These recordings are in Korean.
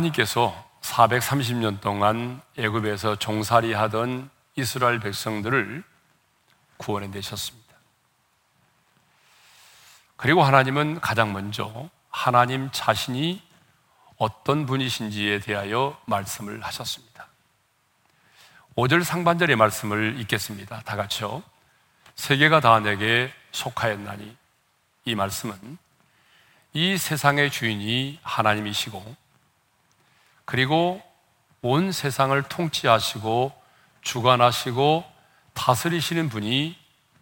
하나님께서 430년 동안 애굽에서 종살이 하던 이스라엘 백성들을 구원해 내셨습니다. 그리고 하나님은 가장 먼저 하나님 자신이 어떤 분이신지에 대하여 말씀을 하셨습니다. 5절 상반절의 말씀을 읽겠습니다. 다 같이요. 세계가 다 내게 속하였나니 이 말씀은 이 세상의 주인이 하나님이시고 그리고 온 세상을 통치하시고 주관하시고 다스리시는 분이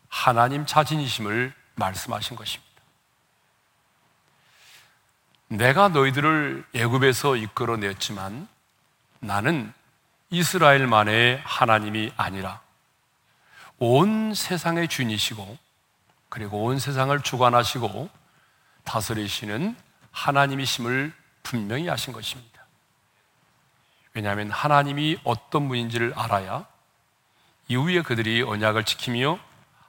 하나님 자신이심을 말씀하신 것입니다. 내가 너희들을 애굽에서 이끌어냈지만 나는 이스라엘만의 하나님이 아니라 온 세상의 주인이시고 그리고 온 세상을 주관하시고 다스리시는 하나님이심을 분명히 하신 것입니다. 왜냐하면 하나님이 어떤 분인지를 알아야 이후에 그들이 언약을 지키며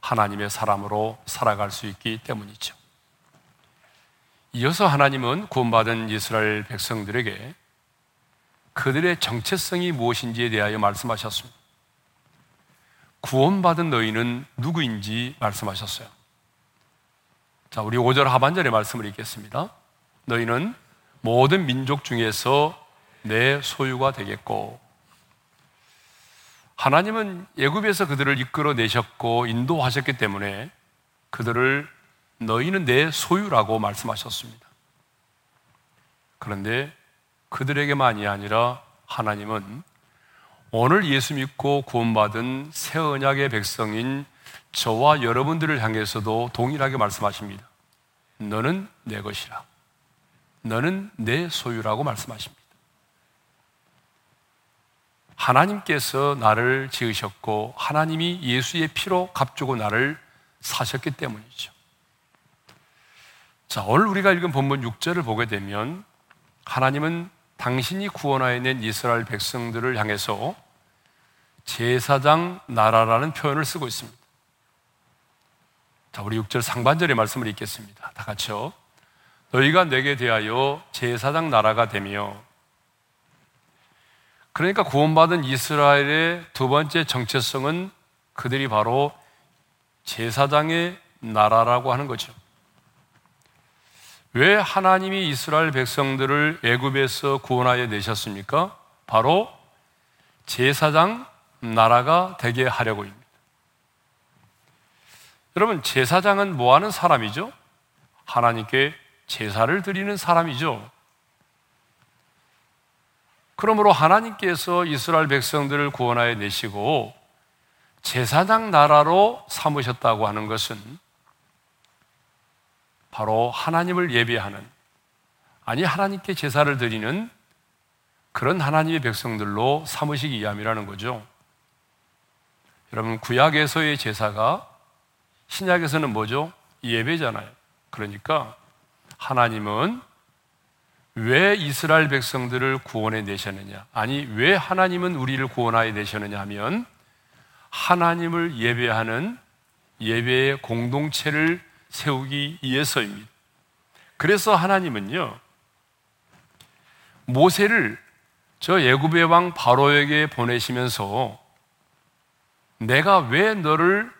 하나님의 사람으로 살아갈 수 있기 때문이죠. 이어서 하나님은 구원받은 이스라엘 백성들에게 그들의 정체성이 무엇인지에 대하여 말씀하셨습니다. 구원받은 너희는 누구인지 말씀하셨어요. 자, 우리 5절 하반절의 말씀을 읽겠습니다. 너희는 모든 민족 중에서 내 소유가 되겠고 하나님은 예굽에서 그들을 이끌어 내셨고 인도하셨기 때문에 그들을 너희는 내 소유라고 말씀하셨습니다. 그런데 그들에게만이 아니라 하나님은 오늘 예수 믿고 구원받은 새 언약의 백성인 저와 여러분들을 향해서도 동일하게 말씀하십니다. 너는 내 것이라. 너는 내 소유라고 말씀하십니다. 하나님께서 나를 지으셨고 하나님이 예수의 피로 값주고 나를 사셨기 때문이죠. 자, 오늘 우리가 읽은 본문 6절을 보게 되면 하나님은 당신이 구원하여 낸 이스라엘 백성들을 향해서 제사장 나라라는 표현을 쓰고 있습니다. 자, 우리 6절 상반절의 말씀을 읽겠습니다. 다 같이요. 너희가 내게 대하여 제사장 나라가 되며 그러니까 구원받은 이스라엘의 두 번째 정체성은 그들이 바로 제사장의 나라라고 하는 거죠. 왜 하나님이 이스라엘 백성들을 애굽에서 구원하여 내셨습니까? 바로 제사장 나라가 되게 하려고입니다. 여러분, 제사장은 뭐 하는 사람이죠? 하나님께 제사를 드리는 사람이죠. 그러므로 하나님께서 이스라엘 백성들을 구원하여 내시고 제사장 나라로 삼으셨다고 하는 것은 바로 하나님을 예배하는 아니 하나님께 제사를 드리는 그런 하나님의 백성들로 삼으시기 위함이라는 거죠. 여러분 구약에서의 제사가 신약에서는 뭐죠? 예배잖아요. 그러니까 하나님은 왜 이스라엘 백성들을 구원해 내셨느냐? 아니, 왜 하나님은 우리를 구원하여 내셨느냐 하면 하나님을 예배하는 예배의 공동체를 세우기 위해서입니다. 그래서 하나님은요, 모세를 저 예굽의 왕 바로에게 보내시면서 내가 왜 너를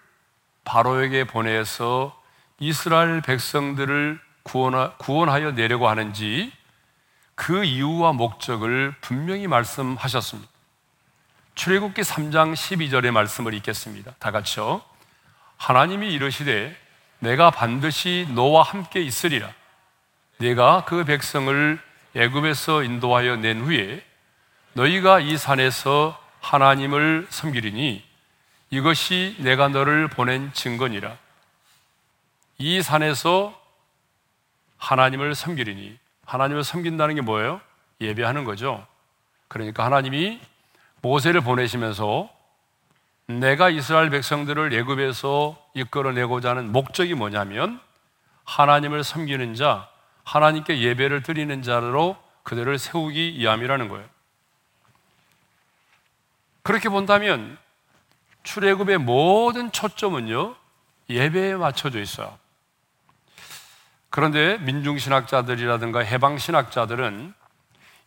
바로에게 보내서 이스라엘 백성들을 구원하여 내려고 하는지 그 이유와 목적을 분명히 말씀하셨습니다. 출애굽기 3장 12절의 말씀을 읽겠습니다. 다 같이요. 하나님이 이르시되 내가 반드시 너와 함께 있으리라. 내가 그 백성을 애굽에서 인도하여 낸 후에 너희가 이 산에서 하나님을 섬기리니 이것이 내가 너를 보낸 증거니라. 이 산에서 하나님을 섬기리니 하나님을 섬긴다는 게 뭐예요? 예배하는 거죠. 그러니까 하나님이 모세를 보내시면서 내가 이스라엘 백성들을 예굽에서 이끌어내고자 하는 목적이 뭐냐면 하나님을 섬기는 자, 하나님께 예배를 드리는 자로 그들을 세우기 위함이라는 거예요. 그렇게 본다면 출애굽의 모든 초점은요 예배에 맞춰져 있어요. 그런데 민중신학자들이라든가 해방신학자들은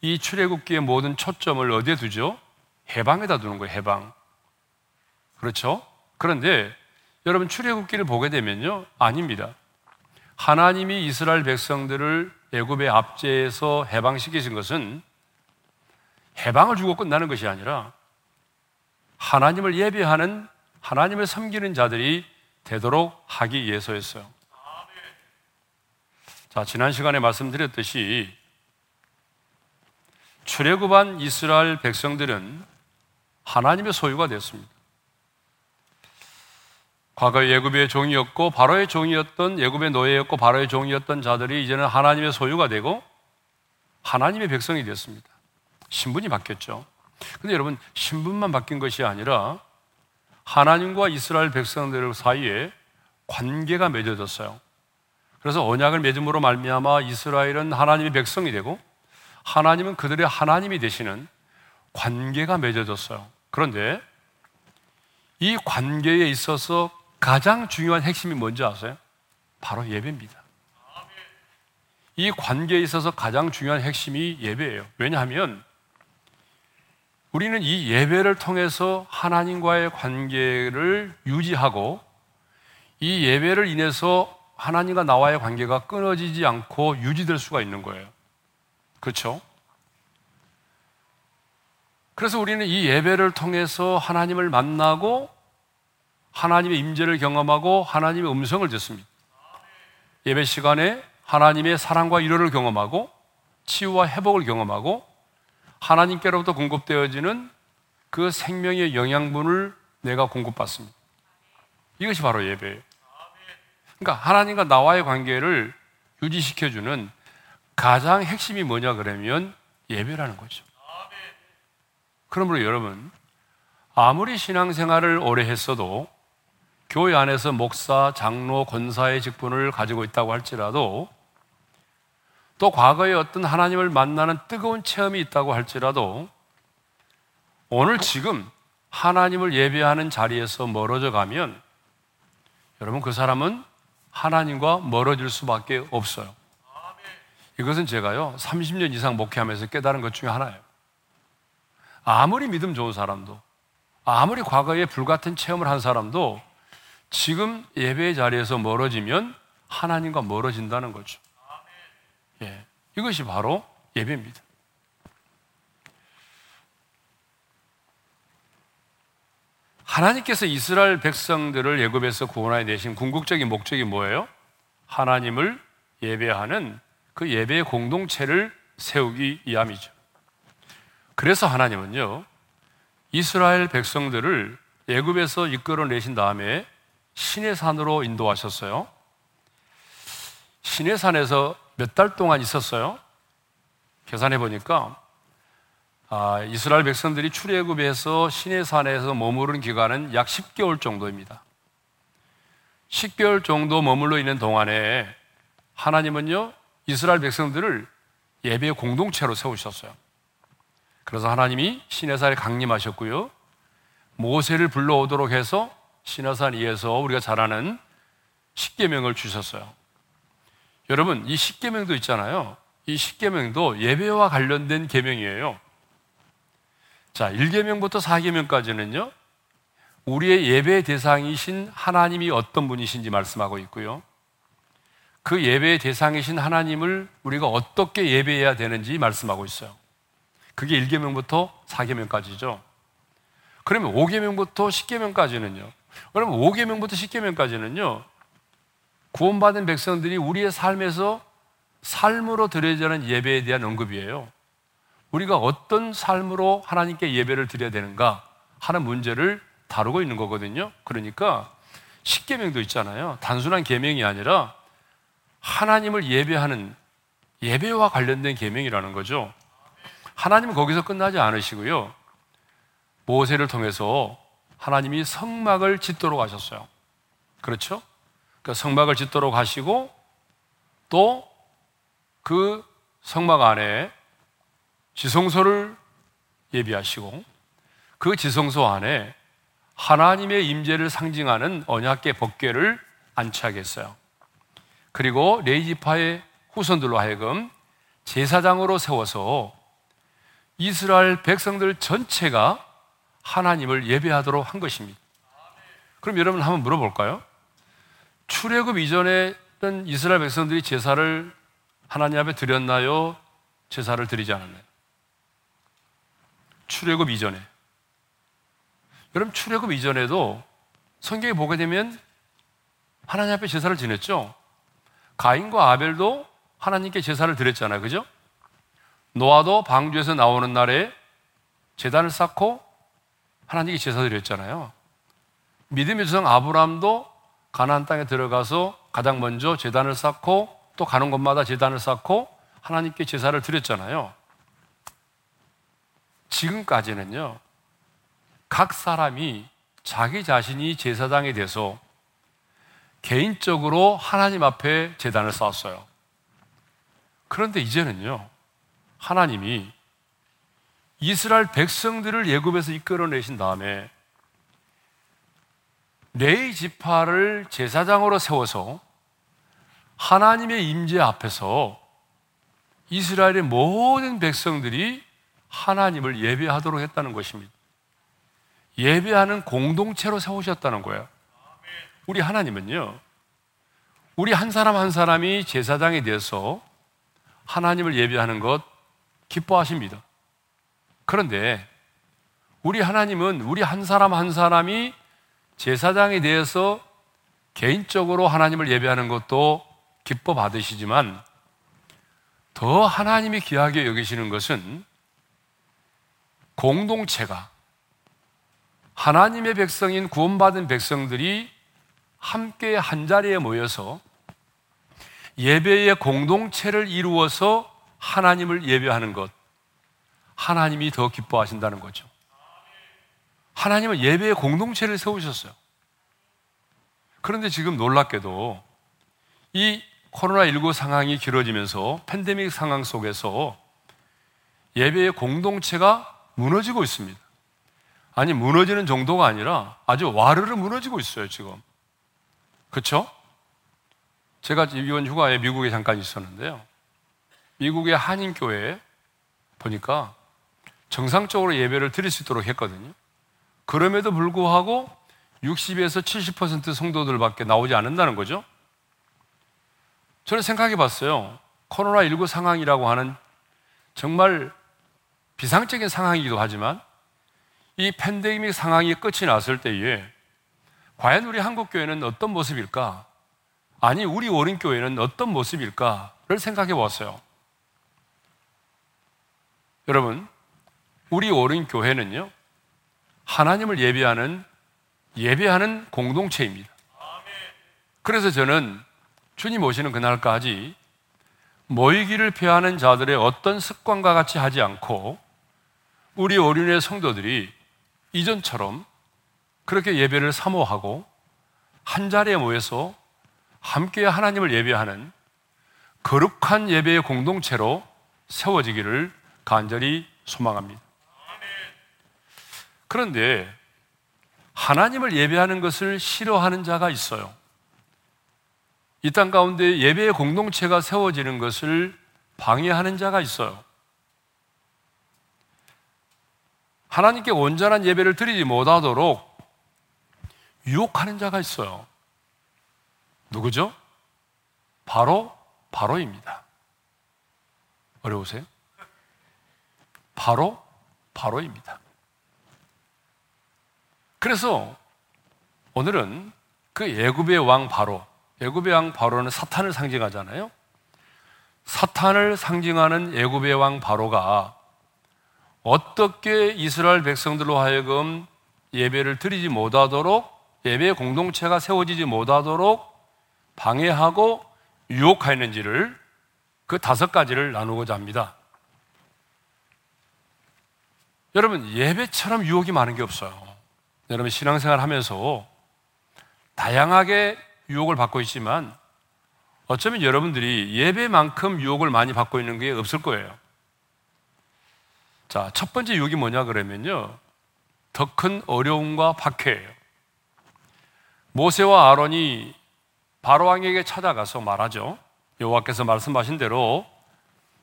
이 출애굽기의 모든 초점을 어디에 두죠? 해방에다 두는 거예요. 해방. 그렇죠? 그런데 여러분 출애굽기를 보게 되면요. 아닙니다. 하나님이 이스라엘 백성들을 애굽의 압제에서 해방시키신 것은 해방을 주고 끝나는 것이 아니라 하나님을 예배하는 하나님을 섬기는 자들이 되도록 하기 위해서였어요. 자, 지난 시간에 말씀드렸듯이 출애굽한 이스라엘 백성들은 하나님의 소유가 됐습니다. 과거 예굽의 종이었고 바로의 종이었던 예굽의 노예였고 바로의 종이었던 자들이 이제는 하나님의 소유가 되고 하나님의 백성이 됐습니다. 신분이 바뀌었죠. 근데 여러분 신분만 바뀐 것이 아니라 하나님과 이스라엘 백성들 사이에 관계가 맺어졌어요. 그래서 언약을 맺음으로 말미암아 이스라엘은 하나님의 백성이 되고 하나님은 그들의 하나님이 되시는 관계가 맺어졌어요. 그런데 이 관계에 있어서 가장 중요한 핵심이 뭔지 아세요? 바로 예배입니다. 이 관계에 있어서 가장 중요한 핵심이 예배예요. 왜냐하면 우리는 이 예배를 통해서 하나님과의 관계를 유지하고 이 예배를 인해서 하나님과 나와의 관계가 끊어지지 않고 유지될 수가 있는 거예요. 그렇죠? 그래서 우리는 이 예배를 통해서 하나님을 만나고 하나님의 임재를 경험하고 하나님의 음성을 듣습니다. 예배 시간에 하나님의 사랑과 위로를 경험하고 치유와 회복을 경험하고 하나님께로부터 공급되어지는 그 생명의 영양분을 내가 공급받습니다. 이것이 바로 예배예요. 그러니까 하나님과 나와의 관계를 유지시켜주는 가장 핵심이 뭐냐 그러면 예배라는 거죠. 그러므로 여러분, 아무리 신앙생활을 오래 했어도 교회 안에서 목사, 장로, 권사의 직분을 가지고 있다고 할지라도 또 과거에 어떤 하나님을 만나는 뜨거운 체험이 있다고 할지라도 오늘 지금 하나님을 예배하는 자리에서 멀어져 가면 여러분 그 사람은 하나님과 멀어질 수밖에 없어요. 이것은 제가요 30년 이상 목회하면서 깨달은 것 중에 하나예요. 아무리 믿음 좋은 사람도 아무리 과거에 불같은 체험을 한 사람도 지금 예배의 자리에서 멀어지면 하나님과 멀어진다는 거죠. 예, 이것이 바로 예배입니다. 하나님께서 이스라엘 백성들을 예굽에서 구원하여 내신 궁극적인 목적이 뭐예요? 하나님을 예배하는 그 예배의 공동체를 세우기 위함이죠. 그래서 하나님은요, 이스라엘 백성들을 예굽에서 이끌어내신 다음에 신의 산으로 인도하셨어요. 신의 산에서 몇 달 동안 있었어요. 계산해 보니까 아, 이스라엘 백성들이 출애굽에서 신의 산에서 머무른 기간은 약 10개월 정도입니다. 10개월 정도 머물러 있는 동안에 하나님은요 이스라엘 백성들을 예배 공동체로 세우셨어요. 그래서 하나님이 시내산에 강림하셨고요. 모세를 불러오도록 해서 시내산 위에서 우리가 잘 아는 십계명을 주셨어요. 여러분, 이 십계명도 있잖아요. 이 십계명도 예배와 관련된 계명이에요. 자, 1계명부터 4계명까지는요. 우리의 예배 대상이신 하나님이 어떤 분이신지 말씀하고 있고요. 그 예배의 대상이신 하나님을 우리가 어떻게 예배해야 되는지 말씀하고 있어요. 그게 1계명부터 4계명까지죠. 그러면 5계명부터 10계명까지는요. 그러면 5계명부터 10계명까지는요. 구원받은 백성들이 우리의 삶에서 삶으로 드려야 하는 예배에 대한 언급이에요. 우리가 어떤 삶으로 하나님께 예배를 드려야 되는가 하는 문제를 다루고 있는 거거든요. 그러니까 10계명도 있잖아요. 단순한 계명이 아니라 하나님을 예배하는 예배와 관련된 계명이라는 거죠. 하나님은 거기서 끝나지 않으시고요. 모세를 통해서 하나님이 성막을 짓도록 하셨어요. 그렇죠? 그 성막을 짓도록 하시고 또 그 성막 안에 지성소를 예비하시고 그 지성소 안에 하나님의 임재를 상징하는 언약계 법궤를 안치하겠어요. 그리고 레이지파의 후손들로 하여금 제사장으로 세워서 이스라엘 백성들 전체가 하나님을 예배하도록 한 것입니다. 그럼 여러분 한번 물어볼까요? 출애굽 이전에 이스라엘 백성들이 제사를 하나님 앞에 드렸나요? 제사를 드리지 않았나요? 출애굽 이전에. 여러분 출애굽 이전에도 성경에 보게 되면 하나님 앞에 제사를 지냈죠. 가인과 아벨도 하나님께 제사를 드렸잖아요. 그죠? 노아도 방주에서 나오는 날에 제단을 쌓고 하나님께 제사 드렸잖아요. 믿음의 조상 아브라함도 가나안 땅에 들어가서 가장 먼저 제단을 쌓고 또 가는 곳마다 제단을 쌓고 하나님께 제사를 드렸잖아요. 지금까지는요. 각 사람이 자기 자신이 제사장이 돼서 개인적으로 하나님 앞에 제단을 쌓았어요. 그런데 이제는요. 하나님이 이스라엘 백성들을 예굽에서 이끌어내신 다음에 레이 지파를 제사장으로 세워서 하나님의 임재 앞에서 이스라엘의 모든 백성들이 하나님을 예배하도록 했다는 것입니다. 예배하는 공동체로 세우셨다는 거예요. 우리 하나님은요, 우리 한 사람 한 사람이 제사장이 되어서 하나님을 예배하는 것 기뻐하십니다. 그런데 우리 하나님은 우리 한 사람 한 사람이 제사장에 대해서 개인적으로 하나님을 예배하는 것도 기뻐 받으시지만 더 하나님이 귀하게 여기시는 것은 공동체가 하나님의 백성인 구원받은 백성들이 함께 한 자리에 모여서 예배의 공동체를 이루어서 하나님을 예배하는 것. 하나님이 더 기뻐하신다는 거죠. 하나님은 예배의 공동체를 세우셨어요. 그런데 지금 놀랍게도 이 코로나19 상황이 길어지면서 팬데믹 상황 속에서 예배의 공동체가 무너지고 있습니다. 아니, 무너지는 정도가 아니라 아주 와르르 무너지고 있어요, 지금. 그렇죠? 제가 이번 휴가에 미국에 잠깐 있었는데요. 미국의 한인교회에 보니까 정상적으로 예배를 드릴 수 있도록 했거든요. 그럼에도 불구하고 60에서 70% 성도들밖에 나오지 않는다는 거죠. 저는 생각해 봤어요. 코로나19 상황이라고 하는 정말 비상적인 상황이기도 하지만 이 팬데믹 상황이 끝이 났을 때에 과연 우리 한국 교회는 어떤 모습일까? 아니, 우리 어린교회는 어떤 모습일까를 생각해 봤어요. 여러분, 우리 어린교회는요, 하나님을 예배하는, 예배하는 공동체입니다. 그래서 저는 주님 오시는 그날까지 모이기를 피하는 자들의 어떤 습관과 같이 하지 않고 우리 어린의 성도들이 이전처럼 그렇게 예배를 사모하고 한 자리에 모여서 함께 하나님을 예배하는 거룩한 예배의 공동체로 세워지기를 간절히 소망합니다. 그런데 하나님을 예배하는 것을 싫어하는 자가 있어요. 이 땅 가운데 예배의 공동체가 세워지는 것을 방해하는 자가 있어요. 하나님께 온전한 예배를 드리지 못하도록 유혹하는 자가 있어요. 누구죠? 바로 바로입니다. 어려우세요? 바로 바로입니다. 그래서 오늘은 그 예굽의 왕 바로, 예굽의 왕 바로는 사탄을 상징하잖아요. 사탄을 상징하는 예굽의 왕 바로가 어떻게 이스라엘 백성들로 하여금 예배를 드리지 못하도록 예배 공동체가 세워지지 못하도록 방해하고 유혹하였는지를 그 다섯 가지를 나누고자 합니다. 여러분, 예배처럼 유혹이 많은 게 없어요. 여러분, 신앙생활 하면서 다양하게 유혹을 받고 있지만 어쩌면 여러분들이 예배만큼 유혹을 많이 받고 있는 게 없을 거예요. 자, 첫 번째 유혹이 뭐냐 그러면요. 더 큰 어려움과 박해예요. 모세와 아론이 바로 왕에게 찾아가서 말하죠. 여호와께서 말씀하신 대로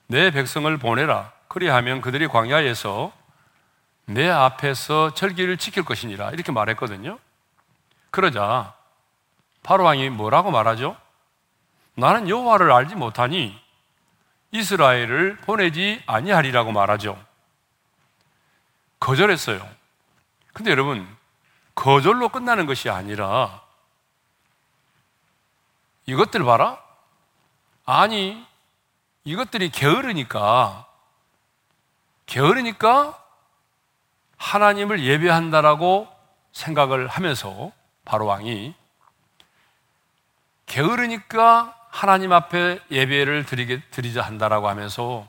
내 백성을 보내라. 그리하면 그들이 광야에서 내 앞에서 절기를 지킬 것이니라 이렇게 말했거든요. 그러자 바로 왕이 뭐라고 말하죠? 나는 여호와를 알지 못하니 이스라엘을 보내지 아니하리라고 말하죠. 거절했어요. 근데 여러분, 거절로 끝나는 것이 아니라 이것들 봐라? 아니, 이것들이 게으르니까, 게으르니까 하나님을 예배한다라고 생각을 하면서 바로 왕이 게으르니까 하나님 앞에 예배를 드리게, 드리자 한다라고 하면서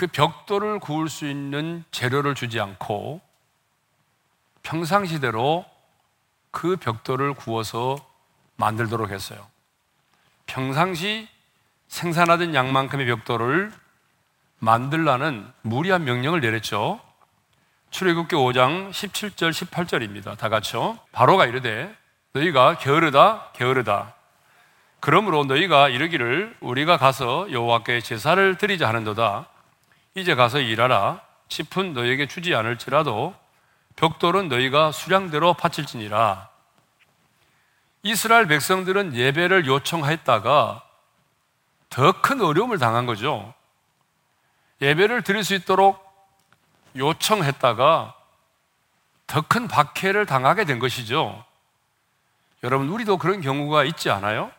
그 벽돌을 구울 수 있는 재료를 주지 않고 평상시대로 그 벽돌을 구워서 만들도록 했어요. 평상시 생산하던 양만큼의 벽돌을 만들라는 무리한 명령을 내렸죠. 출애굽기 5장 17절 18절입니다. 다 같이요. 바로가 이르되 너희가 게으르다 게으르다 그러므로 너희가 이르기를 우리가 가서 여호와께 제사를 드리자 하는도다. 이제 가서 일하라. 짚은 너희에게 주지 않을지라도 벽돌은 너희가 수량대로 바칠지니라. 이스라엘 백성들은 예배를 요청했다가 더 큰 어려움을 당한 거죠. 예배를 드릴 수 있도록 요청했다가 더 큰 박해를 당하게 된 것이죠. 여러분, 우리도 그런 경우가 있지 않아요?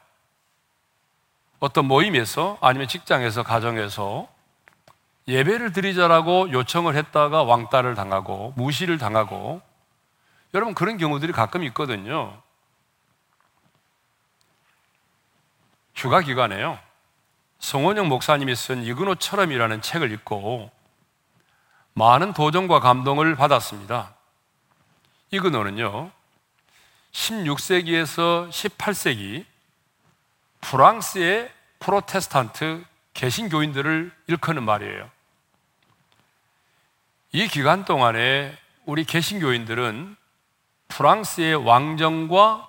어떤 모임에서 아니면 직장에서 가정에서 예배를 드리자라고 요청을 했다가 왕따를 당하고 무시를 당하고 여러분 그런 경우들이 가끔 있거든요. 휴가 기간에요. 송원영 목사님이 쓴 이근호처럼이라는 책을 읽고 많은 도전과 감동을 받았습니다. 이근호는요, 16세기에서 18세기 프랑스의 프로테스탄트 개신교인들을 일컫는 말이에요. 이 기간 동안에 우리 개신교인들은 프랑스의 왕정과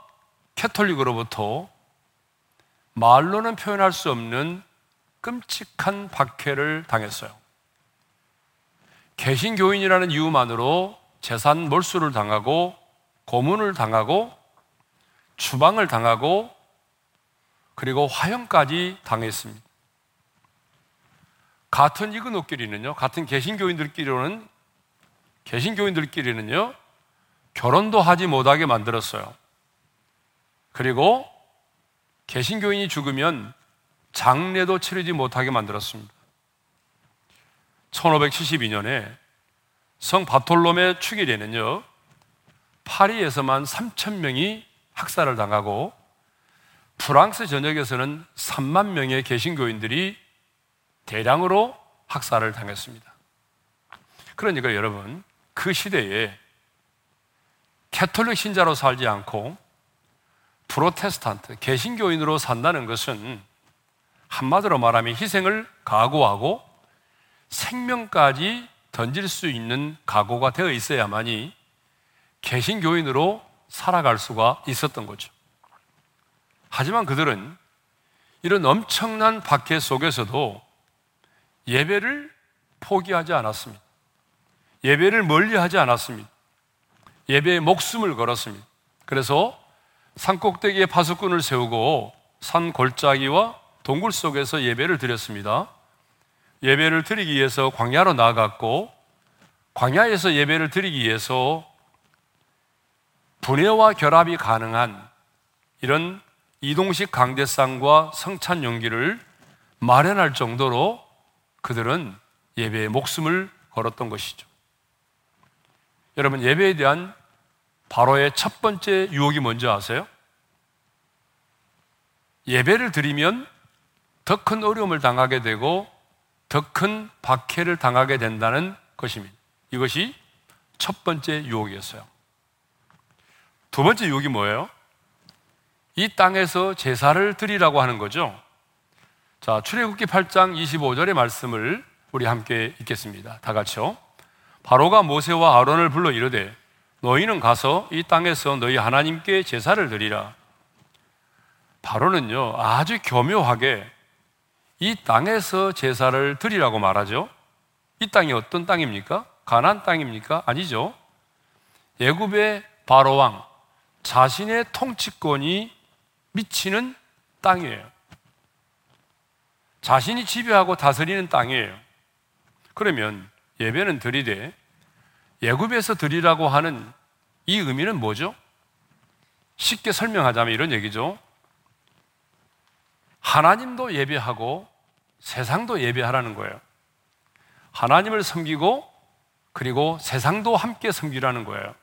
캐톨릭으로부터 말로는 표현할 수 없는 끔찍한 박해를 당했어요. 개신교인이라는 이유만으로 재산 몰수를 당하고 고문을 당하고 추방을 당하고 그리고 화형까지 당했습니다. 같은 이그노끼리는요, 같은 개신교인들끼리는 개신교인들끼리는요, 결혼도 하지 못하게 만들었어요. 그리고 개신교인이 죽으면 장례도 치르지 못하게 만들었습니다. 1572년에 성 바톨롬의 축일에는요, 파리에서만 3천 명이 학살을 당하고 프랑스 전역에서는 3만 명의 개신교인들이 대량으로 학살을 당했습니다. 그러니까 여러분, 그 시대에 캐톨릭 신자로 살지 않고 프로테스탄트, 개신교인으로 산다는 것은 한마디로 말하면 희생을 각오하고 생명까지 던질 수 있는 각오가 되어 있어야만이 개신교인으로 살아갈 수가 있었던 거죠. 하지만 그들은 이런 엄청난 박해 속에서도 예배를 포기하지 않았습니다. 예배를 멀리 하지 않았습니다. 예배에 목숨을 걸었습니다. 그래서 산 꼭대기에 파수꾼을 세우고 산 골짜기와 동굴 속에서 예배를 드렸습니다. 예배를 드리기 위해서 광야로 나아갔고 광야에서 예배를 드리기 위해서 분해와 결합이 가능한 이런 이동식 강대상과 성찬 용기를 마련할 정도로 그들은 예배에 목숨을 걸었던 것이죠. 여러분, 예배에 대한 바로의 첫 번째 유혹이 뭔지 아세요? 예배를 드리면 더 큰 어려움을 당하게 되고 더 큰 박해를 당하게 된다는 것입니다. 이것이 첫 번째 유혹이었어요. 두 번째 유혹이 뭐예요? 이 땅에서 제사를 드리라고 하는 거죠. 자, 출애굽기 8장 25절의 말씀을 우리 함께 읽겠습니다. 다 같이요. 바로가 모세와 아론을 불러 이르되 너희는 가서 이 땅에서 너희 하나님께 제사를 드리라. 바로는요, 아주 교묘하게 이 땅에서 제사를 드리라고 말하죠. 이 땅이 어떤 땅입니까? 가나안 땅입니까? 아니죠. 예굽의 바로 왕 자신의 통치권이 미치는 땅이에요. 자신이 지배하고 다스리는 땅이에요. 그러면 예배는 드리되 예굽에서 드리라고 하는 이 의미는 뭐죠? 쉽게 설명하자면 이런 얘기죠. 하나님도 예배하고 세상도 예배하라는 거예요. 하나님을 섬기고 그리고 세상도 함께 섬기라는 거예요.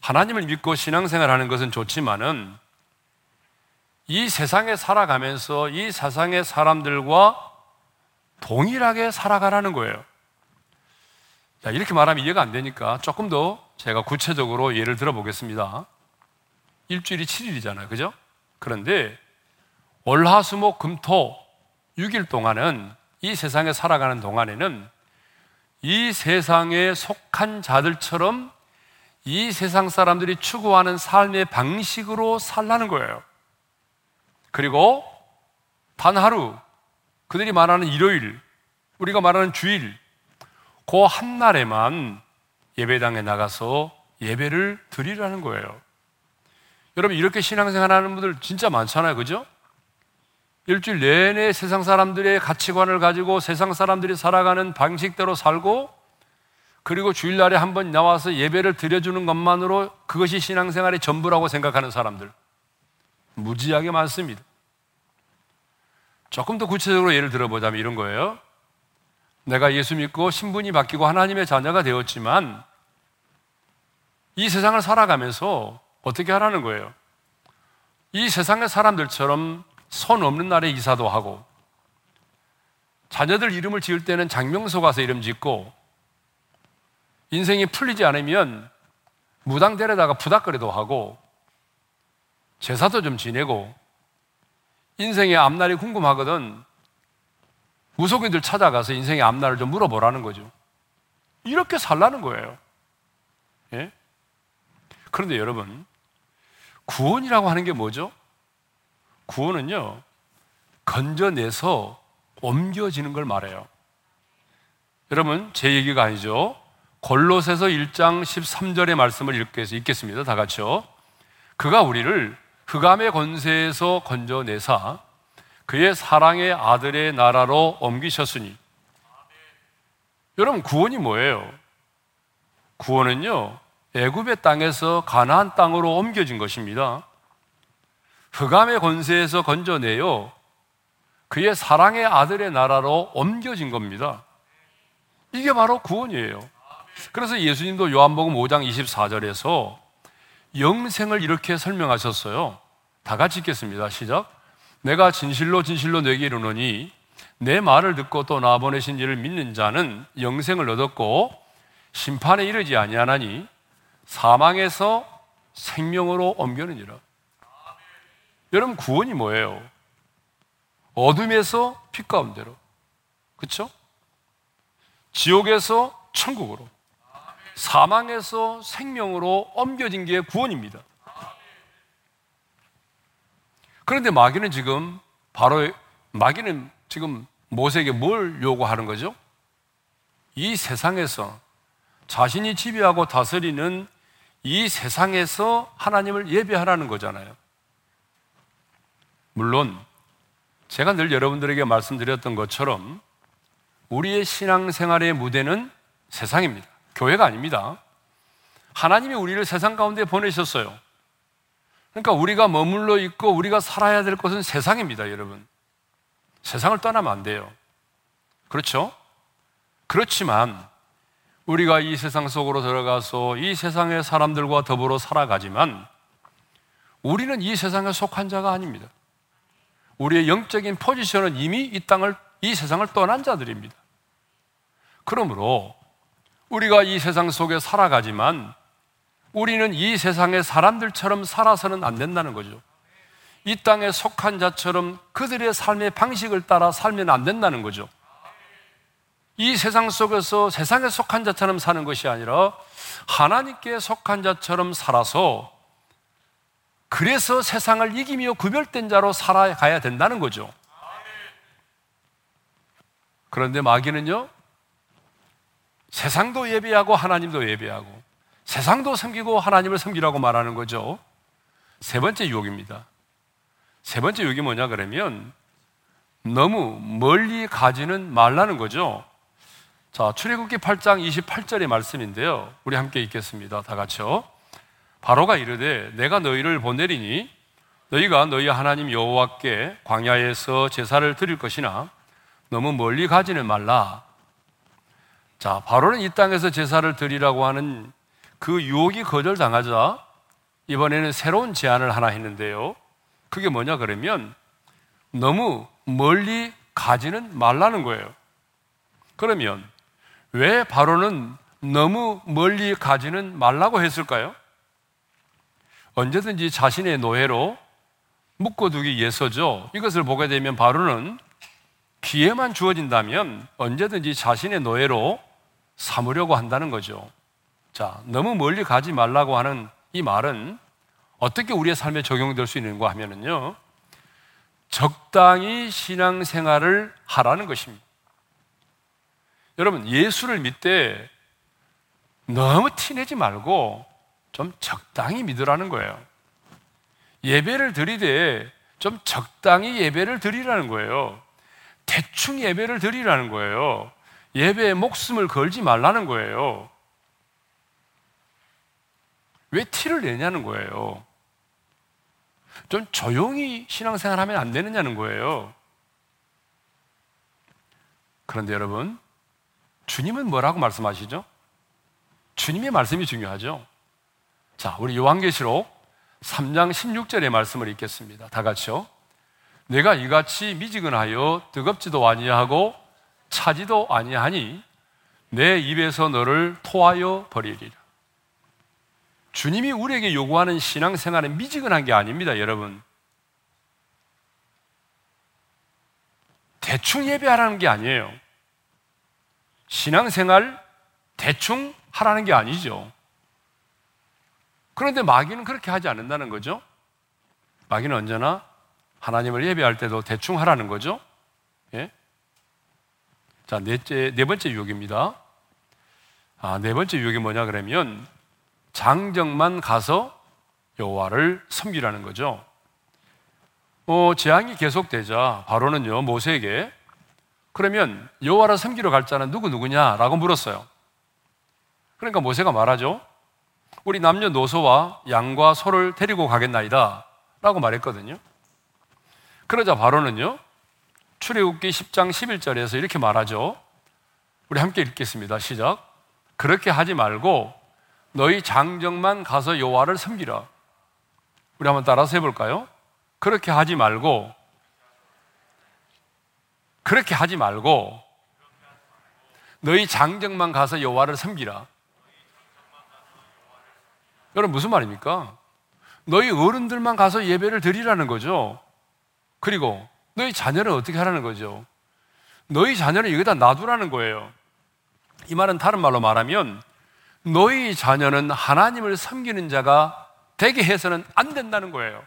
하나님을 믿고 신앙생활 하는 것은 좋지만은 이 세상에 살아가면서 이 세상의 사람들과 동일하게 살아가라는 거예요. 자, 이렇게 말하면 이해가 안 되니까 조금 더 제가 구체적으로 예를 들어 보겠습니다. 일주일이 7일이잖아요. 그죠? 그런데 월화수목 금 토 6일 동안은 이 세상에 살아가는 동안에는 이 세상에 속한 자들처럼 이 세상 사람들이 추구하는 삶의 방식으로 살라는 거예요. 그리고 단 하루, 그들이 말하는 일요일, 우리가 말하는 주일, 그 한 날에만 예배당에 나가서 예배를 드리라는 거예요. 여러분, 이렇게 신앙생활 하는 분들 진짜 많잖아요. 그죠? 일주일 내내 세상 사람들의 가치관을 가지고 세상 사람들이 살아가는 방식대로 살고 그리고 주일날에 한 번 나와서 예배를 드려주는 것만으로 그것이 신앙생활의 전부라고 생각하는 사람들 무지하게 많습니다. 조금 더 구체적으로 예를 들어보자면 이런 거예요. 내가 예수 믿고 신분이 바뀌고 하나님의 자녀가 되었지만 이 세상을 살아가면서 어떻게 하라는 거예요? 이 세상의 사람들처럼 손 없는 날에 이사도 하고 자녀들 이름을 지을 때는 장명소 가서 이름 짓고 인생이 풀리지 않으면 무당 데려다가 부닥거리도 하고 제사도 좀 지내고 인생의 앞날이 궁금하거든 무속인들 찾아가서 인생의 앞날을 좀 물어보라는 거죠. 이렇게 살라는 거예요. 예? 그런데 여러분, 구원이라고 하는 게 뭐죠? 구원은요, 건져내서 옮겨지는 걸 말해요. 여러분, 제 얘기가 아니죠. 골로새서 1장 13절의 말씀을 읽겠습니다. 다 같이요. 그가 우리를 흑암의 권세에서 건져내사 그의 사랑의 아들의 나라로 옮기셨으니 여러분 구원이 뭐예요? 구원은요 애굽의 땅에서 가나안 땅으로 옮겨진 것입니다. 흑암의 권세에서 건져내요 그의 사랑의 아들의 나라로 옮겨진 겁니다. 이게 바로 구원이에요. 그래서 예수님도 요한복음 5장 24절에서 영생을 이렇게 설명하셨어요. 다 같이 읽겠습니다. 시작. 내가 진실로 진실로 내게 이르노니 내 말을 듣고 또 나 보내신 이를 믿는 자는 영생을 얻었고 심판에 이르지 아니하나니 사망에서 생명으로 옮겨느니라. 여러분 구원이 뭐예요? 어둠에서 빛 가운데로. 그렇죠? 지옥에서 천국으로. 사망에서 생명으로 옮겨진 게 구원입니다. 그런데 마귀는 지금 바로 마귀는 지금 모세에게 뭘 요구하는 거죠? 이 세상에서 자신이 지배하고 다스리는 이 세상에서 하나님을 예배하라는 거잖아요. 물론 제가 늘 여러분들에게 말씀드렸던 것처럼 우리의 신앙생활의 무대는 세상입니다. 교회가 아닙니다. 하나님이 우리를 세상 가운데 보내셨어요. 그러니까 우리가 머물러 있고 우리가 살아야 될 것은 세상입니다, 여러분. 세상을 떠나면 안 돼요. 그렇죠? 그렇지만 우리가 이 세상 속으로 들어가서 이 세상의 사람들과 더불어 살아가지만 우리는 이 세상에 속한 자가 아닙니다. 우리의 영적인 포지션은 이미 이 땅을, 이 세상을 떠난 자들입니다. 그러므로 우리가 이 세상 속에 살아가지만 우리는 이 세상의 사람들처럼 살아서는 안 된다는 거죠. 이 땅에 속한 자처럼 그들의 삶의 방식을 따라 살면 안 된다는 거죠. 이 세상 속에서 세상에 속한 자처럼 사는 것이 아니라 하나님께 속한 자처럼 살아서 그래서 세상을 이기며 구별된 자로 살아가야 된다는 거죠. 그런데 마귀는요, 세상도 예배하고 하나님도 예배하고 세상도 섬기고 하나님을 섬기라고 말하는 거죠. 세 번째 유혹입니다. 세 번째 유혹이 뭐냐 그러면 너무 멀리 가지는 말라는 거죠. 자, 출애굽기 8장 28절의 말씀인데요. 우리 함께 읽겠습니다. 다 같이요. 바로가 이르되 내가 너희를 보내리니 너희가 너희 하나님 여호와께 광야에서 제사를 드릴 것이나 너무 멀리 가지는 말라. 자, 바로는 이 땅에서 제사를 드리라고 하는 그 유혹이 거절당하자 이번에는 새로운 제안을 하나 했는데요. 그게 뭐냐 그러면 너무 멀리 가지는 말라는 거예요. 그러면 왜 바로는 너무 멀리 가지는 말라고 했을까요? 언제든지 자신의 노예로 묶어두기 위해서죠. 이것을 보게 되면 바로는 기회만 주어진다면 언제든지 자신의 노예로 삼으려고 한다는 거죠. 자, 너무 멀리 가지 말라고 하는 이 말은 어떻게 우리의 삶에 적용될 수 있는가 하면은요, 적당히 신앙생활을 하라는 것입니다. 여러분, 예수를 믿되 너무 티내지 말고 좀 적당히 믿으라는 거예요. 예배를 드리되 좀 적당히 예배를 드리라는 거예요. 대충 예배를 드리라는 거예요. 예배에 목숨을 걸지 말라는 거예요. 왜 티를 내냐는 거예요. 좀 조용히 신앙생활 하면 안 되느냐는 거예요. 그런데 여러분, 주님은 뭐라고 말씀하시죠? 주님의 말씀이 중요하죠. 자, 우리 요한계시록 3장 16절의 말씀을 읽겠습니다. 다 같이요. 내가 이같이 미지근하여 뜨겁지도 아니하고 차지도 아니하니 내 입에서 너를 토하여 버리리라. 주님이 우리에게 요구하는 신앙생활은 미지근한 게 아닙니다, 여러분. 대충 예배하라는 게 아니에요. 신앙생활 대충 하라는 게 아니죠. 그런데 마귀는 그렇게 하지 않는다는 거죠. 마귀는 언제나 하나님을 예배할 때도 대충 하라는 거죠. 예? 자, 넷째, 네 번째 유혹입니다. 아, 네 번째 유혹이 뭐냐 그러면 장정만 가서 여호와를 섬기라는 거죠. 어, 재앙이 계속되자 바로는요 모세에게 그러면 여호와를 섬기러 갈 자는 누구 누구냐라고 물었어요. 그러니까 모세가 말하죠. 우리 남녀 노소와 양과 소를 데리고 가겠나이다. 라고 말했거든요. 그러자 바로는요, 출애굽기 10장 11절에서 이렇게 말하죠. 우리 함께 읽겠습니다. 시작. 그렇게 하지 말고 너희 장정만 가서 여호와를 섬기라. 우리 한번 따라서 해볼까요? 그렇게 하지 말고 그렇게 하지 말고 너희 장정만 가서 여호와를 섬기라. 여러분 무슨 말입니까? 너희 어른들만 가서 예배를 드리라는 거죠. 그리고 너희 자녀는 어떻게 하라는 거죠? 너희 자녀는 여기다 놔두라는 거예요. 이 말은 다른 말로 말하면 너희 자녀는 하나님을 섬기는 자가 되게 해서는 안 된다는 거예요.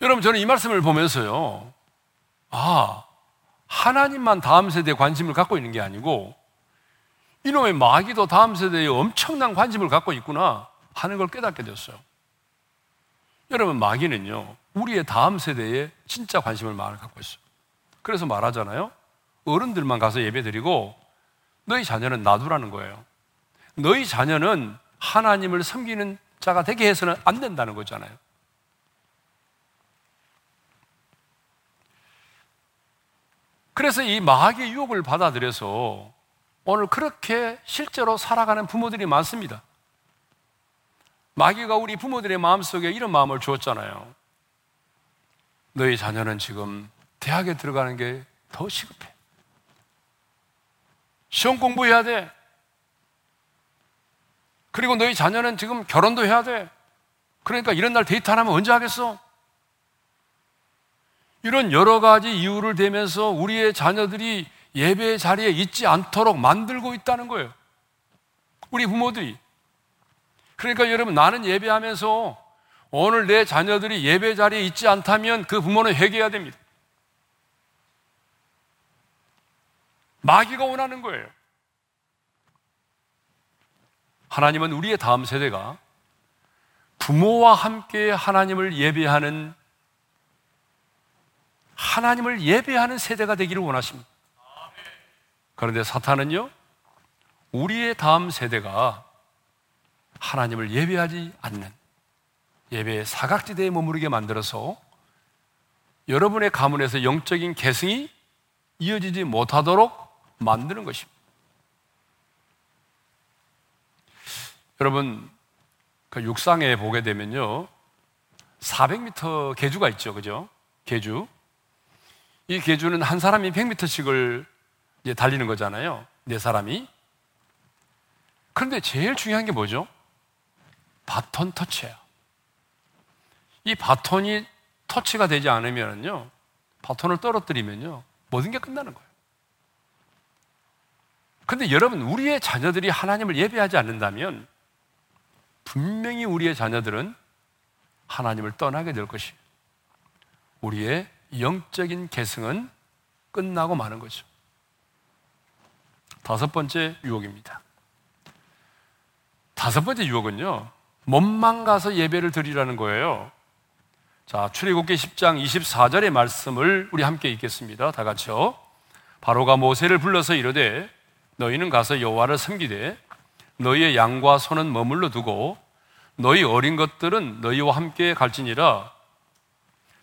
여러분, 저는 이 말씀을 보면서요, 아, 하나님만 다음 세대에 관심을 갖고 있는 게 아니고, 이놈의 마귀도 다음 세대에 엄청난 관심을 갖고 있구나 하는 걸 깨닫게 됐어요. 여러분, 마귀는요, 우리의 다음 세대에 진짜 관심을 많이 갖고 있어요. 그래서 말하잖아요. 어른들만 가서 예배 드리고, 너희 자녀는 놔두라는 거예요. 너희 자녀는 하나님을 섬기는 자가 되게 해서는 안 된다는 거잖아요. 그래서 이 마귀의 유혹을 받아들여서 오늘 그렇게 실제로 살아가는 부모들이 많습니다. 마귀가 우리 부모들의 마음속에 이런 마음을 주었잖아요. 너희 자녀는 지금 대학에 들어가는 게 더 시급해. 시험 공부해야 돼. 그리고 너희 자녀는 지금 결혼도 해야 돼. 그러니까 이런 날 데이트 하면 언제 하겠어? 이런 여러 가지 이유를 대면서 우리의 자녀들이 예배 자리에 있지 않도록 만들고 있다는 거예요. 우리 부모들이. 그러니까 여러분 나는 예배하면서 오늘 내 자녀들이 예배 자리에 있지 않다면 그 부모는 회개해야 됩니다. 마귀가 원하는 거예요. 하나님은 우리의 다음 세대가 부모와 함께 하나님을 예배하는 하나님을 예배하는 세대가 되기를 원하십니다. 그런데 사탄은요, 우리의 다음 세대가 하나님을 예배하지 않는 예배의 사각지대에 머무르게 만들어서 여러분의 가문에서 영적인 계승이 이어지지 못하도록 만드는 것입니다. 여러분, 그 육상에 보게 되면요. 400m 계주가 있죠. 그죠? 계주. 이 계주는 한 사람이 100m씩을 이제 달리는 거잖아요. 네 사람이. 그런데 제일 중요한 게 뭐죠? 바톤 터치예요. 이 바톤이 터치가 되지 않으면요. 바톤을 떨어뜨리면요. 모든 게 끝나는 거예요. 근데 여러분, 우리의 자녀들이 하나님을 예배하지 않는다면 분명히 우리의 자녀들은 하나님을 떠나게 될 것이에요. 우리의 영적인 계승은 끝나고 마는 거죠. 다섯 번째 유혹입니다. 다섯 번째 유혹은요, 몸만 가서 예배를 드리라는 거예요. 자, 출애굽기 10장 24절의 말씀을 우리 함께 읽겠습니다. 다 같이요. 바로가 모세를 불러서 이르되 너희는 가서 여호와를 섬기되 너희의 양과 소는 머물러 두고 너희 어린 것들은 너희와 함께 갈지니라.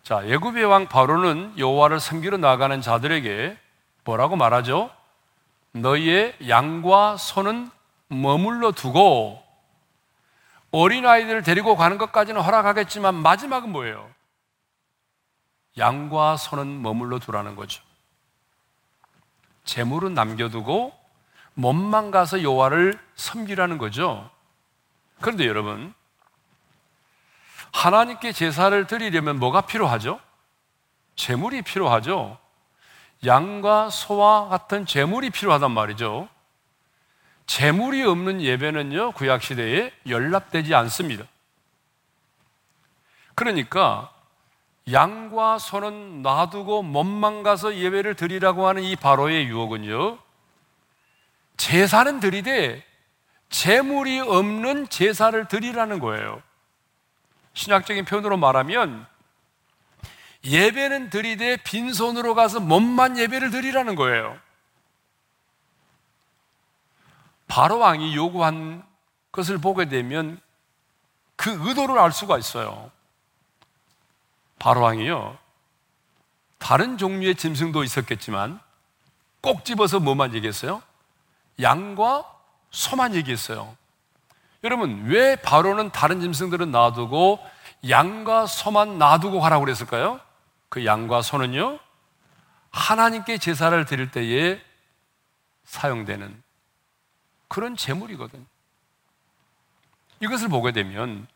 자, 예굽의 왕 바로는 여호와를 섬기러 나가는 자들에게 뭐라고 말하죠? 너희의 양과 소는 머물러 두고 어린아이들을 데리고 가는 것까지는 허락하겠지만 마지막은 뭐예요? 양과 소는 머물러 두라는 거죠. 재물은 남겨두고 몸만 가서 여호와를 섬기라는 거죠. 그런데 여러분, 하나님께 제사를 드리려면 뭐가 필요하죠? 재물이 필요하죠. 양과 소와 같은 재물이 필요하단 말이죠. 재물이 없는 예배는요, 구약시대에 연락되지 않습니다. 그러니까 양과 소는 놔두고 몸만 가서 예배를 드리라고 하는 이 바로의 유혹은요, 제사는 드리되 재물이 없는 제사를 드리라는 거예요. 신학적인 표현으로 말하면 예배는 드리되 빈손으로 가서 몸만 예배를 드리라는 거예요. 바로 왕이 요구한 것을 보게 되면 그 의도를 알 수가 있어요. 바로 왕이요. 다른 종류의 짐승도 있었겠지만 꼭 집어서 뭐만 얘기했어요? 양과 소만 얘기했어요. 여러분, 왜 바로는 다른 짐승들은 놔두고 양과 소만 놔두고 가라고 그랬을까요? 그 양과 소는요, 하나님께 제사를 드릴 때에 사용되는 그런 재물이거든. 이것을 보게 되면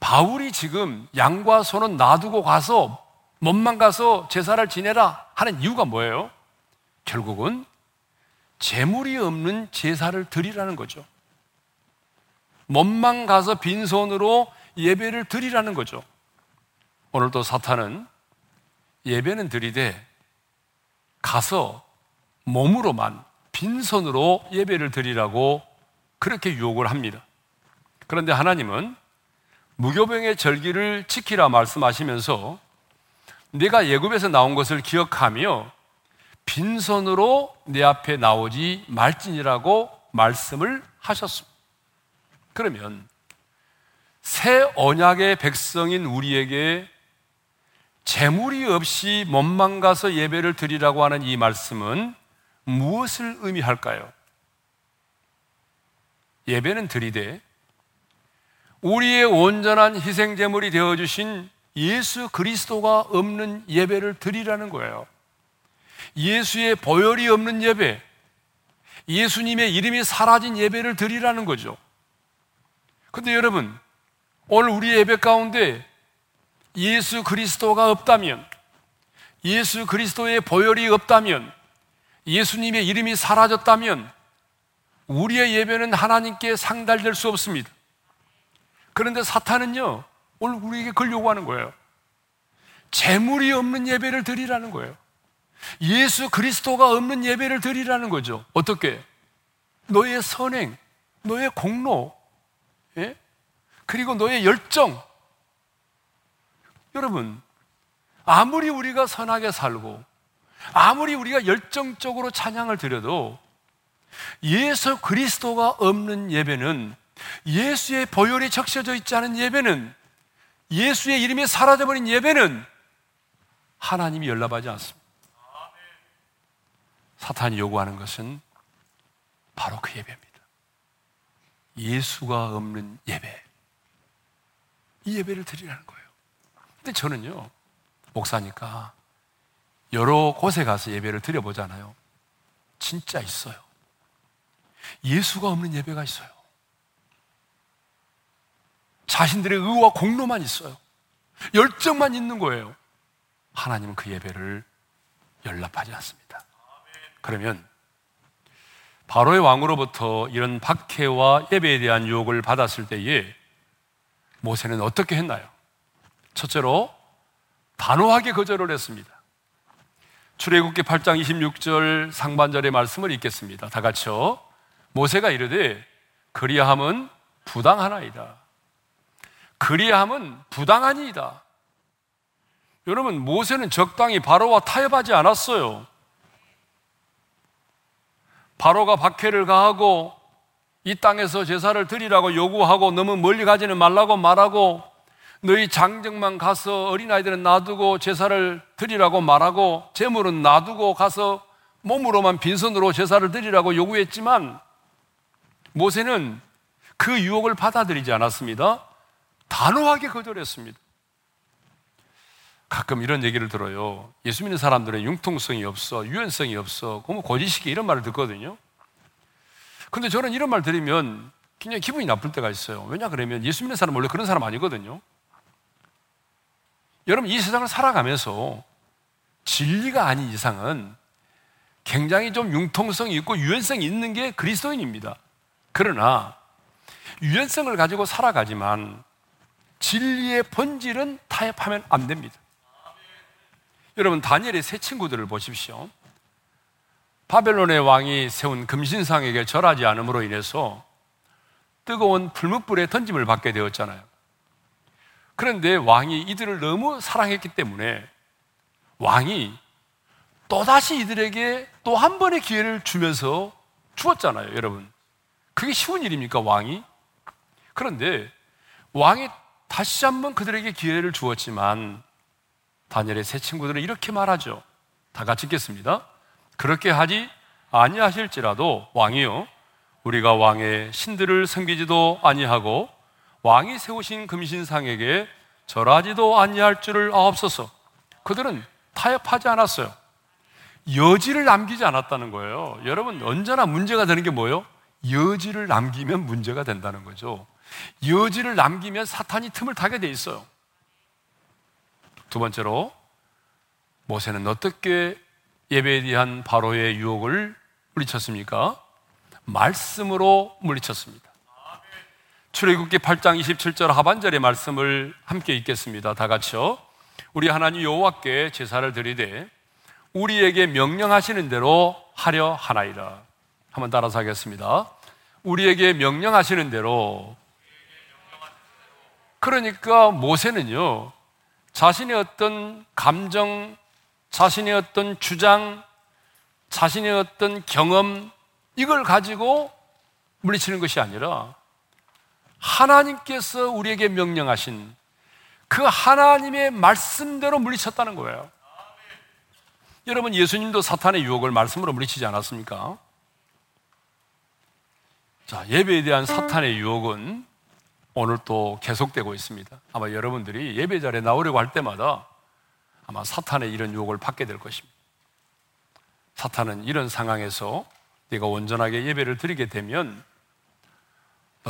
바울이 지금 양과 소는 놔두고 가서 몸만 가서 제사를 지내라 하는 이유가 뭐예요? 결국은 재물이 없는 제사를 드리라는 거죠. 몸만 가서 빈손으로 예배를 드리라는 거죠. 오늘도 사탄은 예배는 드리되 가서 몸으로만 빈손으로 예배를 드리라고 그렇게 유혹을 합니다. 그런데 하나님은 무교병의 절기를 지키라 말씀하시면서 내가 예굽에서 나온 것을 기억하며 빈손으로 내 앞에 나오지 말지니라고 말씀을 하셨습니다. 그러면 새 언약의 백성인 우리에게 재물이 없이 몸만 가서 예배를 드리라고 하는 이 말씀은 무엇을 의미할까요? 예배는 드리되 우리의 온전한 희생 제물이 되어 주신 예수 그리스도가 없는 예배를 드리라는 거예요. 예수의 보혈이 없는 예배, 예수님의 이름이 사라진 예배를 드리라는 거죠. 근데 여러분, 오늘 우리 예배 가운데 예수 그리스도가 없다면, 예수 그리스도의 보혈이 없다면, 예수님의 이름이 사라졌다면, 우리의 예배는 하나님께 상달될 수 없습니다. 그런데 사탄은요, 오늘 우리에게 그걸 요구하는 거예요. 재물이 없는 예배를 드리라는 거예요. 예수 그리스도가 없는 예배를 드리라는 거죠. 어떻게? 너의 선행, 너의 공로, 예? 그리고 너의 열정. 여러분, 아무리 우리가 선하게 살고, 아무리 우리가 열정적으로 찬양을 드려도 예수 그리스도가 없는 예배는 예수의 보혈이 적셔져 있지 않은 예배는 예수의 이름이 사라져버린 예배는 하나님이 연락하지 않습니다. 사탄이 요구하는 것은 바로 그 예배입니다. 예수가 없는 예배. 이 예배를 드리라는 거예요. 근데 저는요, 목사니까 여러 곳에 가서 예배를 드려보잖아요. 진짜 있어요. 예수가 없는 예배가 있어요. 자신들의 의와 공로만 있어요. 열정만 있는 거예요. 하나님은 그 예배를 연락하지 않습니다. 그러면 바로의 왕으로부터 이런 박해와 예배에 대한 유혹을 받았을 때에 모세는 어떻게 했나요? 첫째로 단호하게 거절을 했습니다. 출애굽기 8장 26절 상반절의 말씀을 읽겠습니다. 다 같이요. 모세가 이르되 그리함은 부당하나이다. 그리함은 부당하니이다. 여러분 모세는 적당히 바로와 타협하지 않았어요. 바로가 박해를 가하고 이 땅에서 제사를 드리라고 요구하고 너무 멀리 가지는 말라고 말하고 너희 장정만 가서 어린아이들은 놔두고 제사를 드리라고 말하고 재물은 놔두고 가서 몸으로만 빈손으로 제사를 드리라고 요구했지만 모세는 그 유혹을 받아들이지 않았습니다. 단호하게 거절했습니다. 가끔 이런 얘기를 들어요. 예수 믿는 사람들은 융통성이 없어, 유연성이 없어, 고지식이 이런 말을 듣거든요. 근데 저는 이런 말 들으면 굉장히 기분이 나쁠 때가 있어요. 왜냐 그러면 예수 믿는 사람은 원래 그런 사람 아니거든요. 여러분 이 세상을 살아가면서 진리가 아닌 이상은 굉장히 좀 융통성이 있고 유연성이 있는 게 그리스도인입니다. 그러나 유연성을 가지고 살아가지만 진리의 본질은 타협하면 안 됩니다. 여러분 다니엘의 세 친구들을 보십시오. 바벨론의 왕이 세운 금신상에게 절하지 않음으로 인해서 뜨거운 풀무불에 던짐을 받게 되었잖아요. 그런데 왕이 이들을 너무 사랑했기 때문에 왕이 또다시 이들에게 또 한 번의 기회를 주면서 주었잖아요, 여러분. 그게 쉬운 일입니까, 왕이? 그런데 왕이 다시 한번 그들에게 기회를 주었지만 다니엘의 세 친구들은 이렇게 말하죠. 다 같이 읽겠습니다. 그렇게 하지 아니하실지라도 왕이요 우리가 왕의 신들을 섬기지도 아니하고 왕이 세우신 금신상에게 절하지도 아니할 줄을 아옵소서. 그들은 타협하지 않았어요. 여지를 남기지 않았다는 거예요. 여러분 언제나 문제가 되는 게 뭐예요? 여지를 남기면 문제가 된다는 거죠. 여지를 남기면 사탄이 틈을 타게 돼 있어요. 두 번째로 모세는 어떻게 예배에 대한 바로의 유혹을 물리쳤습니까? 말씀으로 물리쳤습니다. 출애굽기 8장 27절 하반절의 말씀을 함께 읽겠습니다. 다 같이요. 우리 하나님 여호와께 제사를 드리되 우리에게 명령하시는 대로 하려 하나이다. 한번 따라서 하겠습니다. 우리에게 명령하시는 대로 그러니까 모세는요, 자신의 어떤 감정, 자신의 어떤 주장, 자신의 어떤 경험, 이걸 가지고 물리치는 것이 아니라 하나님께서 우리에게 명령하신 그 하나님의 말씀대로 물리쳤다는 거예요. 여러분, 예수님도 사탄의 유혹을 말씀으로 물리치지 않았습니까? 자, 예배에 대한 사탄의 유혹은 오늘 또 계속되고 있습니다. 아마 여러분들이 예배 자리에 나오려고 할 때마다 아마 사탄의 이런 유혹을 받게 될 것입니다. 사탄은 이런 상황에서 네가 온전하게 예배를 드리게 되면 너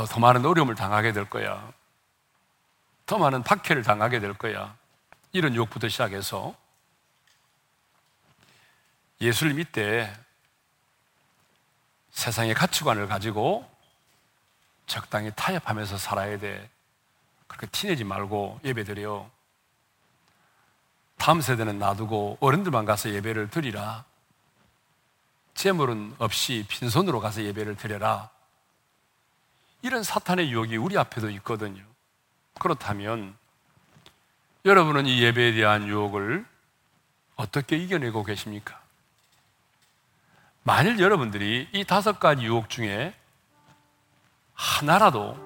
더 많은 어려움을 당하게 될 거야. 더 많은 박해를 당하게 될 거야. 이런 유혹부터 시작해서 예수를 믿되 세상의 가치관을 가지고 적당히 타협하면서 살아야 돼. 그렇게 티내지 말고 예배 드려. 다음 세대는 놔두고 어른들만 가서 예배를 드리라. 재물은 없이 빈손으로 가서 예배를 드려라. 이런 사탄의 유혹이 우리 앞에도 있거든요. 그렇다면 여러분은 이 예배에 대한 유혹을 어떻게 이겨내고 계십니까? 만일 여러분들이 이 다섯 가지 유혹 중에 하나라도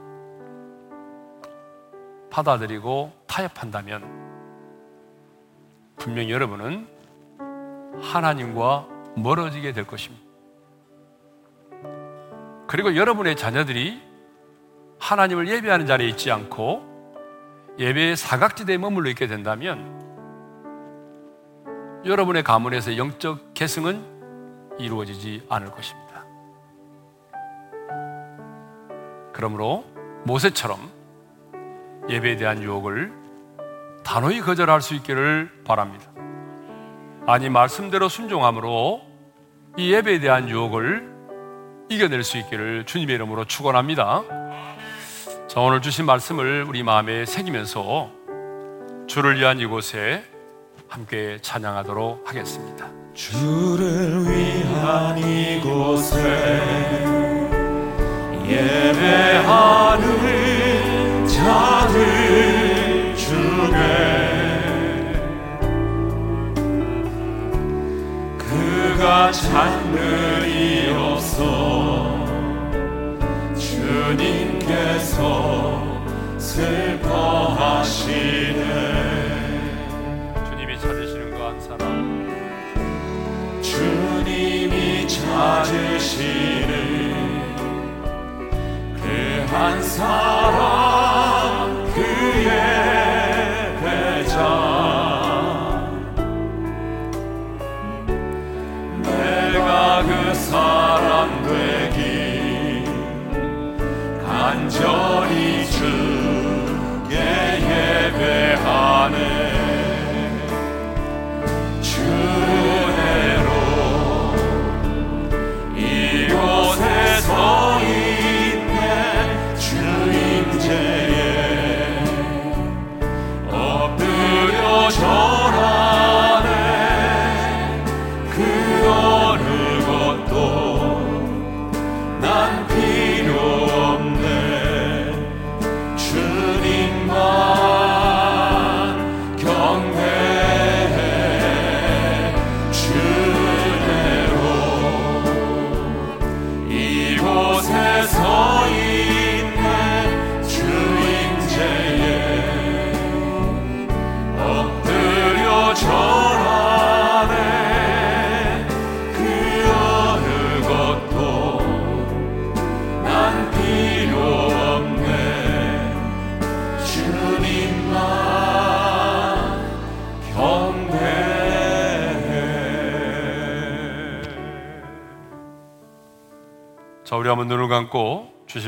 받아들이고 타협한다면 분명히 여러분은 하나님과 멀어지게 될 것입니다. 그리고 여러분의 자녀들이 하나님을 예배하는 자리에 있지 않고 예배의 사각지대에 머물러 있게 된다면 여러분의 가문에서 영적 계승은 이루어지지 않을 것입니다. 그러므로 모세처럼 예배에 대한 유혹을 단호히 거절할 수 있기를 바랍니다. 아니, 말씀대로 순종함으로 이 예배에 대한 유혹을 이겨낼 수 있기를 주님의 이름으로 축원합니다. 자, 오늘 주신 말씀을 우리 마음에 새기면서 주를 위한 이곳에 함께 찬양하도록 하겠습니다. 주를 위한 이곳에 예배하는 자들 중에 그가 찾는 이로서 주님 께서 슬퍼하시네. 주님이 찾으시는 그한 사람. 주님이 찾으시는 그 한 사람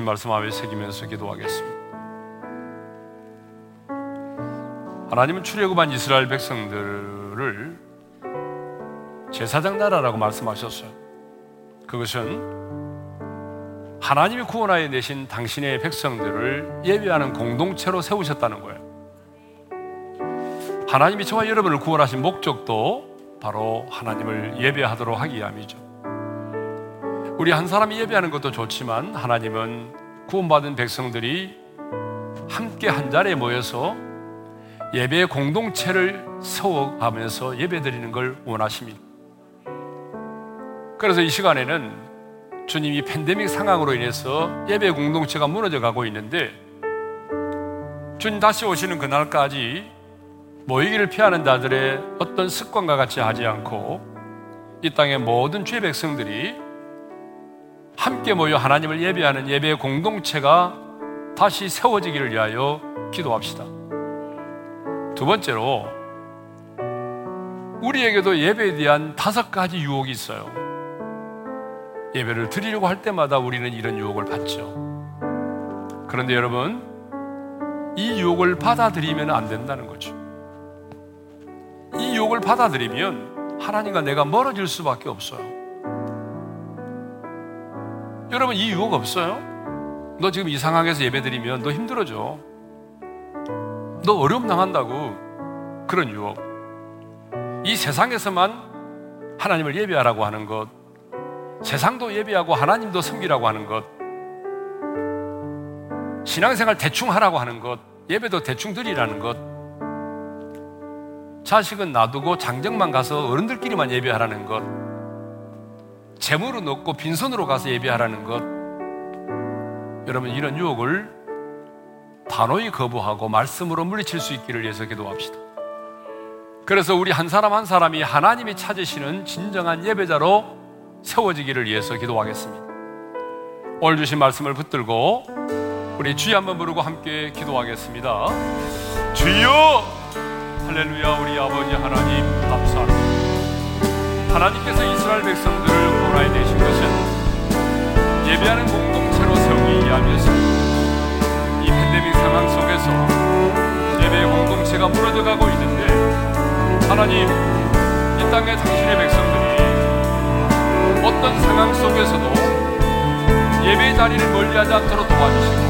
말씀 마음에 새기면서 기도하겠습니다. 하나님은 출애굽한 이스라엘 백성들을 제사장 나라라고 말씀하셨어요. 그것은 하나님이 구원하여 내신 당신의 백성들을 예배하는 공동체로 세우셨다는 거예요. 하나님이 저와 여러분을 구원하신 목적도 바로 하나님을 예배하도록 하기 위함이죠. 우리 한 사람이 예배하는 것도 좋지만 하나님은 구원받은 백성들이 함께 한 자리에 모여서 예배의 공동체를 세워가면서 예배드리는 걸 원하십니다. 그래서 이 시간에는 주님이 팬데믹 상황으로 인해서 예배 공동체가 무너져 가고 있는데 주님 다시 오시는 그날까지 모이기를 피하는 자들의 어떤 습관과 같이 하지 않고 이 땅의 모든 죄 백성들이 함께 모여 하나님을 예배하는 예배의 공동체가 다시 세워지기를 위하여 기도합시다. 두 번째로 우리에게도 예배에 대한 다섯 가지 유혹이 있어요. 예배를 드리려고 할 때마다 우리는 이런 유혹을 받죠. 그런데 여러분, 이 유혹을 받아들이면 안 된다는 거죠. 이 유혹을 받아들이면 하나님과 내가 멀어질 수밖에 없어요. 여러분 이 유혹 없어요? 너 지금 이 상황에서 예배 드리면 너 힘들어져. 너 어려움 당한다고 그런 유혹. 이 세상에서만 하나님을 예배하라고 하는 것, 세상도 예배하고 하나님도 섬기라고 하는 것, 신앙생활 대충 하라고 하는 것, 예배도 대충 드리라는 것, 자식은 놔두고 장정만 가서 어른들끼리만 예배하라는 것, 재물은 없고 빈손으로 가서 예배하라는 것, 여러분 이런 유혹을 단호히 거부하고 말씀으로 물리칠 수 있기를 위해서 기도합시다. 그래서 우리 한 사람 한 사람이 하나님이 찾으시는 진정한 예배자로 세워지기를 위해서 기도하겠습니다. 오늘 주신 말씀을 붙들고 우리 주여 한번 부르고 함께 기도하겠습니다. 주여! 할렐루야 우리 아버지 하나님 감사합니다. 하나님께서 이스라엘 백성들을 보라에 내신 것은 예배하는 공동체로 세우기 위함이었습니다. 이 팬데믹 상황 속에서 예배의 공동체가 무너져가고 있는데 하나님 이 땅의 당신의 백성들이 어떤 상황 속에서도 예배의 자리를 멀리하지 않도록 도와주시고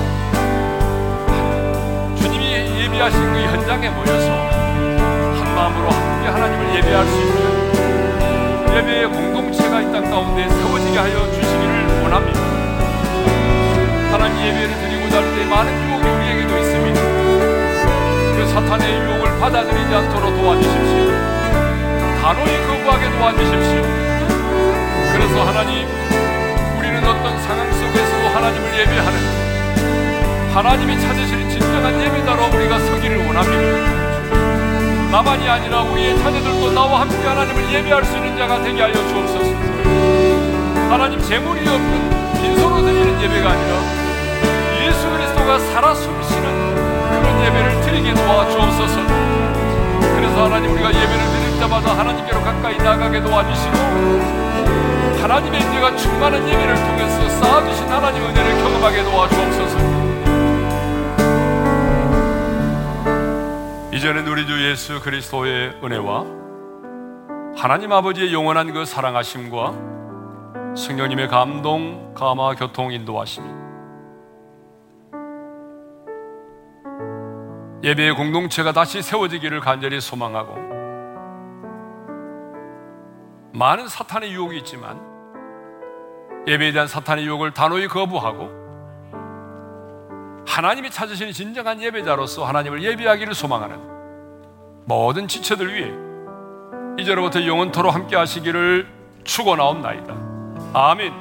주님이 예배하신 그 현장에 모여서 한 마음으로 함께 하나님을 예배할 수 있는 예배의 공동체가 이 땅 가운데 세워지게 하여 주시기를 원합니다. 하나님 예배를 드리고자 할 때 많은 유혹이 우리에게도 있습니다. 그 사탄의 유혹을 받아들이지 않도록 도와주십시오. 단호히 거부하게 도와주십시오. 그래서 하나님, 우리는 어떤 상황 속에서도 하나님을 예배하는 하나님이 찾으실 진정한 예배자로 우리가 서기를 원합니다. 나만이 아니라 우리의 자녀들도 나와 함께 하나님을 예배할 수 있는 자가 되게 하여 주옵소서. 하나님 재물이 없는 빈손으로 드리는 예배가 아니라 예수 그리스도가 살아 숨쉬는 그런 예배를 드리게 도와 주옵소서. 그래서 하나님 우리가 예배를 드릴 때마다 하나님께로 가까이 나가게 도와주시고 하나님의 은혜가 충만한 예배를 통해서 쌓아주신 하나님의 은혜를 경험하게 도와주옵소서. 이제는 우리 주 예수 그리스도의 은혜와 하나님 아버지의 영원한 그 사랑하심과 성령님의 감동, 감화, 교통, 인도하심이 예배의 공동체가 다시 세워지기를 간절히 소망하고 많은 사탄의 유혹이 있지만 예배에 대한 사탄의 유혹을 단호히 거부하고 하나님이 찾으시는 진정한 예배자로서 하나님을 예배하기를 소망하는 모든 지체들 위해 이제로부터 영원토로 함께 하시기를 축원하옵나이다. 아멘.